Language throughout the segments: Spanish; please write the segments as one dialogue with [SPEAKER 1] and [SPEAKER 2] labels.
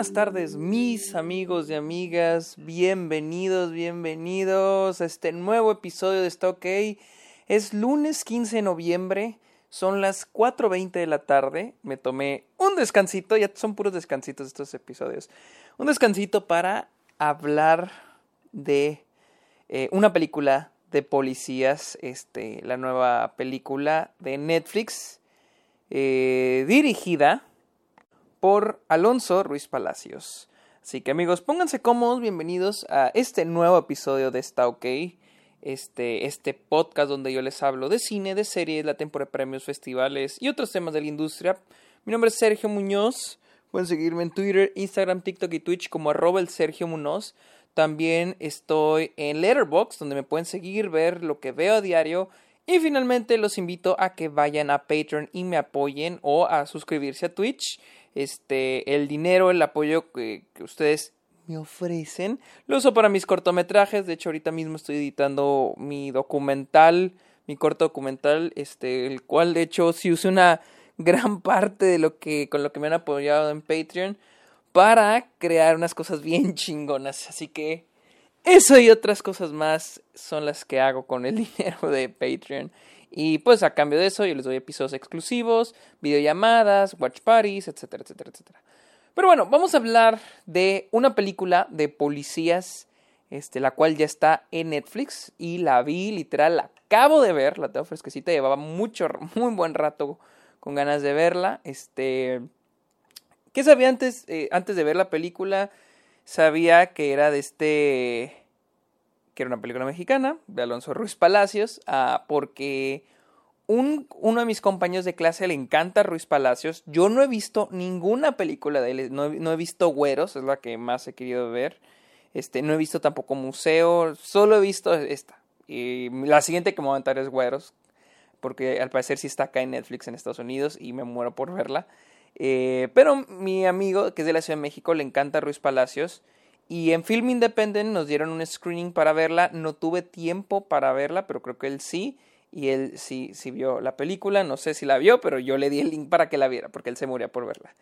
[SPEAKER 1] buenas tardes, mis amigos y amigas. Bienvenidos, bienvenidos a este nuevo episodio de Está OK. Es lunes 15 de noviembre, son las 4.20 de la tarde. Me tomé un descansito, ya son puros descansitos estos episodios. Un descansito para hablar de eh, una película de policías, este, la nueva película de Netflix, eh, dirigida por Alonso Ruiz Palacios. Así que amigos, pónganse cómodos, bienvenidos a este nuevo episodio de Está OK, este, este podcast donde yo les hablo de cine, de series, la temporada de premios, festivales y otros temas de la industria. Mi nombre es Sergio Muñoz, pueden seguirme en Twitter, Instagram, TikTok y Twitch como arroba el Sergio Muñoz. También estoy en Letterboxd, donde me pueden seguir, ver lo que veo a diario. Y finalmente los invito a que vayan a Patreon y me apoyen o a suscribirse a Twitch este, el dinero, el apoyo que, ustedes me ofrecen, lo uso para mis cortometrajes. De hecho, ahorita mismo estoy editando mi documental, mi corto documental, este, el cual de hecho sí usé una gran parte de lo que, con lo que me han apoyado en Patreon para crear unas cosas bien chingonas. Así que eso y otras cosas más son las que hago con el dinero de Patreon. Y pues a cambio de eso yo les doy episodios exclusivos, videollamadas, watch parties, etcétera, etcétera, etcétera. Pero bueno, vamos a hablar de una película de policías, este, la cual ya está en Netflix y la vi, literal, la acabo de ver, la tengo fresquecita, llevaba mucho, muy buen rato con ganas de verla. Este, ¿qué sabía antes, eh, antes de ver la película? Sabía que era de este que era una película mexicana, de Alonso Ruiz Palacios, ah, porque un, uno de mis compañeros de clase le encanta Ruiz Palacios. Yo no he visto ninguna película de él, no, he visto Güeros, es la que más he querido ver. Este, no he visto tampoco Museo, solo he visto esta. Y la siguiente que me voy a aventar es Güeros, porque al parecer sí está acá en Netflix en Estados Unidos y me muero por verla. Eh, pero mi amigo, que es de la Ciudad de México, le encanta Ruiz Palacios y en Film Independent nos dieron un screening para verla. No tuve tiempo para verla, pero creo que él sí. Y él sí, sí vio la película. No sé si la vio, pero yo le di el link para que la viera, porque él se moría por verla.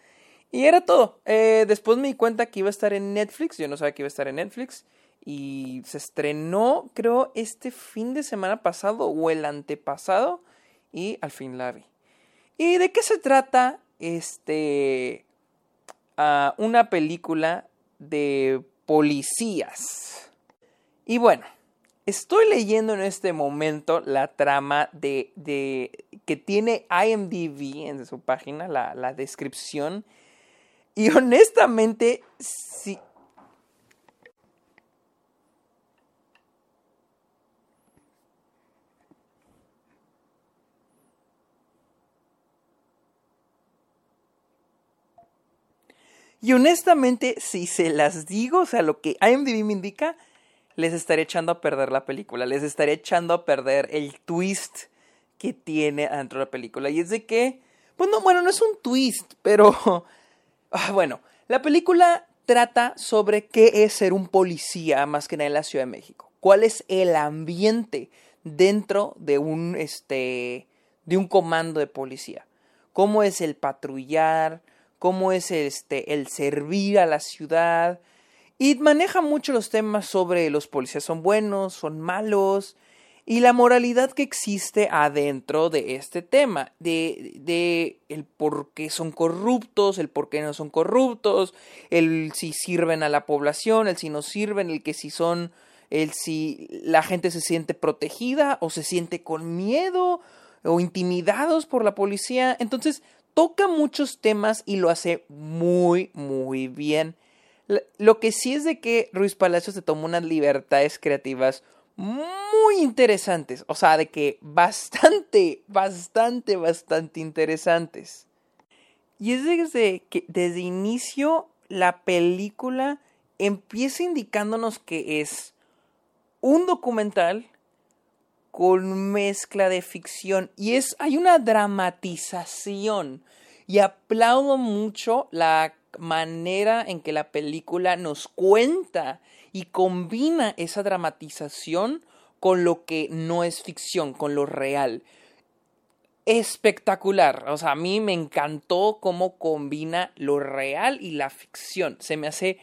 [SPEAKER 1] Y era todo. Eh, después me di cuenta que iba a estar en Netflix. Yo no sabía que iba a estar en Netflix. Y se estrenó, creo, este fin de semana pasado o el antepasado. Y al fin la vi. ¿Y de qué se trata? Este. Uh, una película de policías. Y bueno, estoy leyendo en este momento la trama de, de que tiene IMDb en su página, la, la descripción. Y honestamente, sí, Y honestamente, si se las digo, o sea, lo que IMDb me indica, les estaré echando a perder la película, les estaré echando a perder el twist que tiene dentro de la película. Y es de que, pues no, bueno, no es un twist, pero, ah, bueno, la película trata sobre qué es ser un policía más que nada en la Ciudad de México. ¿Cuál es el ambiente dentro de un, este, de un comando de policía? ¿Cómo es el patrullar? Cómo es este el servir a la ciudad y maneja mucho los temas sobre los policías son buenos, son malos y la moralidad que existe adentro de este tema, de, de el por qué son corruptos, el por qué no son corruptos, el si sirven a la población, el si no sirven, el que si son, el si la gente se siente protegida o se siente con miedo o intimidados por la policía. Entonces, toca muchos temas y lo hace muy, muy bien. Lo que sí es de que Ruiz Palacios se tomó unas libertades creativas muy interesantes. O sea, de que bastante, bastante, bastante interesantes. Y es desde que desde inicio la película empieza indicándonos que es un documental con mezcla de ficción y es hay una dramatización y aplaudo mucho la manera en que la película nos cuenta y combina esa dramatización con lo que no es ficción, con lo real. espectacular. O sea, a mí me encantó cómo combina lo real y la ficción. Se me hace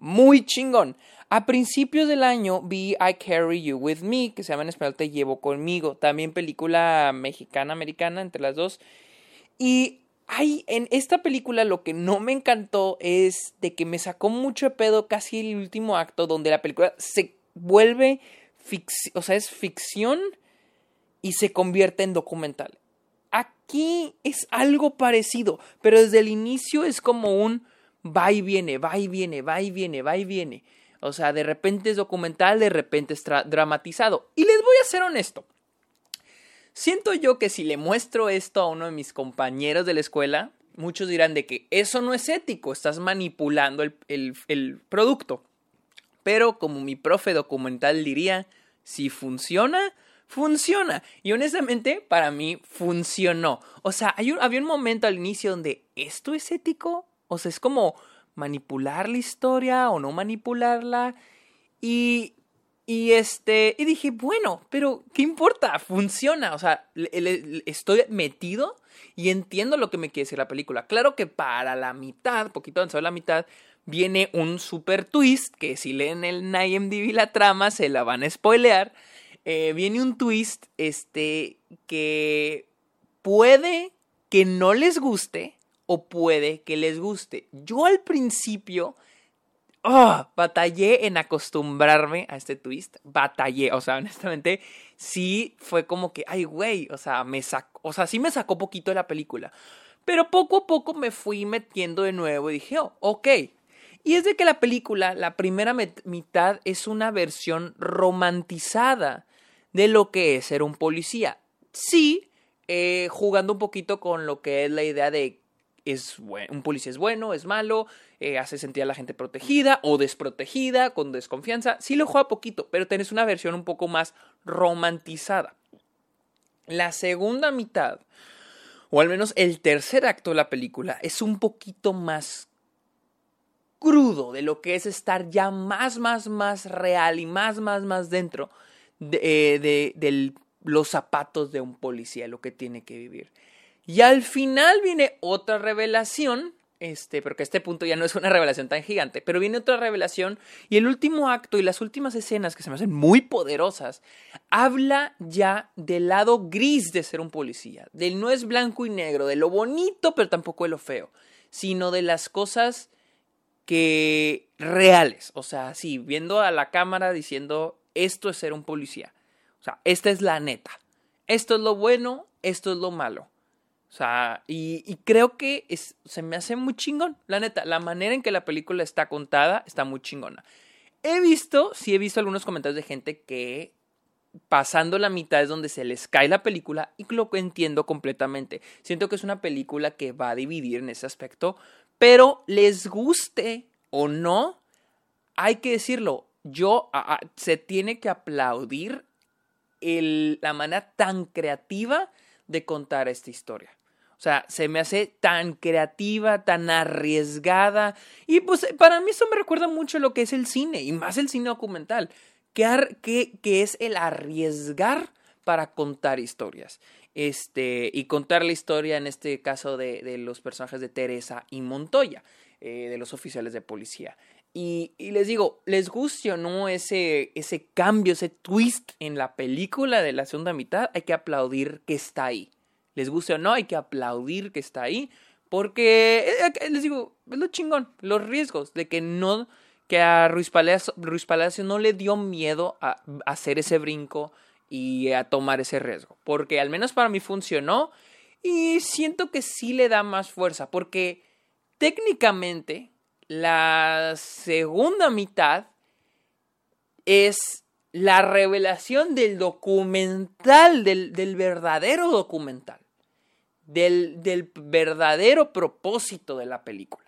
[SPEAKER 1] muy chingón. A principios del año vi I Carry You With Me, que se llama en español Te Llevo Conmigo. También película mexicana-americana entre las dos. Y hay, en esta película lo que no me encantó es de que me sacó mucho de pedo casi el último acto donde la película se vuelve, o sea, es ficción y se convierte en documental. Aquí es algo parecido, pero desde el inicio es como un va y viene, va y viene, va y viene, va y viene. O sea, de repente es documental, de repente es dramatizado. Y les voy a ser honesto. Siento yo que si le muestro esto a uno de mis compañeros de la escuela, muchos dirán de que eso no es ético, estás manipulando el, el producto. Pero como mi profe documental diría, si funciona, funciona. Y honestamente, para mí funcionó. O sea, hay había un momento al inicio donde esto es ético. O sea, es como manipular la historia o no manipularla. Y, y este, y dije, bueno, pero ¿qué importa? Funciona. O sea, estoy metido y entiendo lo que me quiere decir la película. Claro que para la mitad, poquito avanzado la mitad, viene un super twist que si leen el IMDb la trama se la van a spoilear. Eh, viene un twist este que puede que no les guste o puede que les guste. Yo al principio oh, batallé en acostumbrarme a este twist. Batallé, o sea, honestamente, sí fue como que, ay, güey, o sea, me sacó, o sea, sí me sacó poquito de la película. Pero poco a poco me fui metiendo de nuevo y dije, oh, ok. Y es de que la película, la primera mitad, es una versión romantizada de lo que es ser un policía. Sí, eh, jugando un poquito con lo que es la idea de es un policía es bueno, es malo, eh, hace sentir a la gente protegida o desprotegida, con desconfianza. Sí lo juega poquito, pero tenés una versión un poco más romantizada. La segunda mitad, o al menos el tercer acto de la película, es un poquito más crudo de lo que es estar ya más, más, más real y más, más, más dentro de, eh, de los zapatos de un policía, lo que tiene que vivir. Y al final viene otra revelación, este, porque este punto ya no es una revelación tan gigante, pero viene otra revelación y el último acto y las últimas escenas que se me hacen muy poderosas, habla ya del lado gris de ser un policía, del no es blanco y negro, de lo bonito pero tampoco de lo feo, sino de las cosas que reales, o sea, sí, viendo a la cámara diciendo esto es ser un policía, o sea, esta es la neta, esto es lo bueno, esto es lo malo. O sea, y, creo que se me hace muy chingón, la neta. La manera en que la película está contada está muy chingona. He visto, sí he visto algunos comentarios de gente que pasando la mitad es donde se les cae la película y lo entiendo completamente. Siento que es una película que va a dividir en ese aspecto, pero les guste o no, hay que decirlo, yo se tiene que aplaudir la manera tan creativa de contar esta historia. O sea, se me hace tan creativa, tan arriesgada. Y pues para mí eso me recuerda mucho lo que es el cine, y más el cine documental, que, que, es el arriesgar para contar historias. Este, y contar la historia en este caso de, los personajes de Teresa y Montoya, eh, de los oficiales de policía. Y, y, les digo, les guste o no ese, ese cambio, ese twist en la película de la segunda mitad, hay que aplaudir que está ahí les guste o no, hay que aplaudir que está ahí. Porque, eh, eh, les digo, es lo chingón, los riesgos de que no, que a Ruiz Palacio, Ruiz no le dio miedo a, hacer ese brinco y a tomar ese riesgo. Porque al menos para mí funcionó y siento que sí le da más fuerza. Porque técnicamente la segunda mitad es la revelación del documental, del verdadero documental del, verdadero propósito de la película.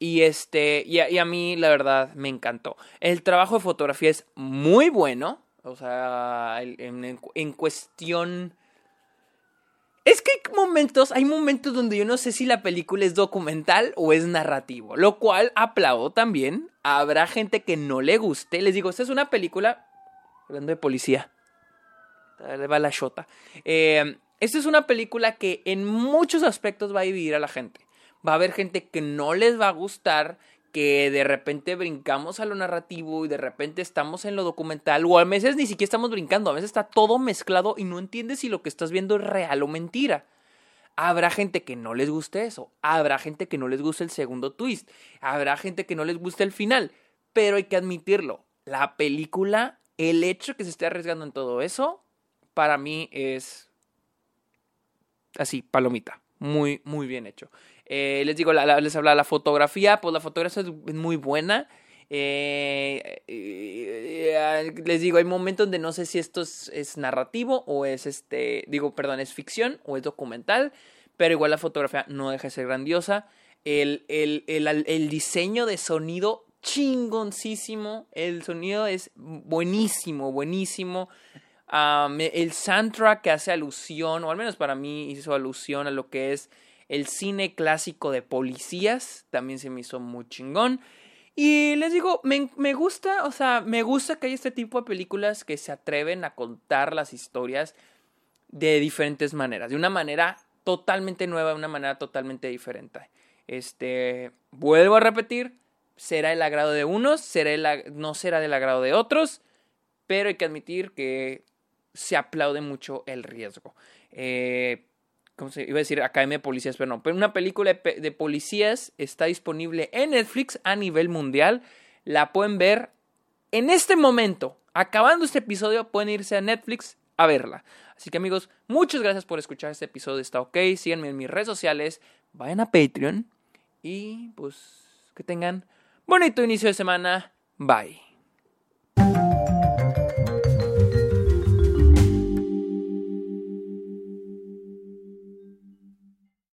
[SPEAKER 1] Y este, y a, mí la verdad me encantó. El trabajo de fotografía es muy bueno. O sea, en, en, cuestión. Es que hay momentos, hay momentos donde yo no sé si la película es documental o es narrativo. Lo cual aplaudo también. Habrá gente que no le guste. Les digo, esta es una película. Hablando de policía. Va la shota. Eh, esta es una película que en muchos aspectos va a dividir a la gente. Va a haber gente que no les va a gustar, que de repente brincamos a lo narrativo y de repente estamos en lo documental, o a veces ni siquiera estamos brincando, a veces está todo mezclado y no entiendes si lo que estás viendo es real o mentira. Habrá gente que no les guste eso, habrá gente que no les guste el segundo twist, habrá gente que no les guste el final, pero hay que admitirlo, la película, el hecho que se esté arriesgando en todo eso, para mí es así, palomita, muy, muy bien hecho. Eh, les digo, les habla la fotografía, pues la fotografía es muy buena. Eh, eh, les digo, hay momentos donde no sé si esto es, narrativo o es este, digo, perdón, es ficción o es documental, pero igual la fotografía no deja de ser grandiosa. El, el, el diseño de sonido chingoncísimo, el sonido es buenísimo, buenísimo. El soundtrack que hace alusión, o al menos para mí hizo alusión a lo que es el cine clásico de policías, también se me hizo muy chingón. Y les digo, me, me, gusta, o sea, me gusta que hay este tipo de películas que se atreven a contar las historias de diferentes maneras, de una manera totalmente nueva, de una manera totalmente diferente. Este, vuelvo a repetir, será el agrado de unos, será el, no será del agrado de otros, pero hay que admitir que se aplaude mucho el riesgo. Eh, ¿Cómo se iba a decir? Academia de Policías, pero no. Pero una película de, policías está disponible en Netflix a nivel mundial. La pueden ver en este momento. Acabando este episodio, pueden irse a Netflix a verla. Así que amigos, muchas gracias por escuchar este episodio. Está ok. Síganme en mis redes sociales. Vayan a Patreon. Y pues que tengan bonito inicio de semana. Bye.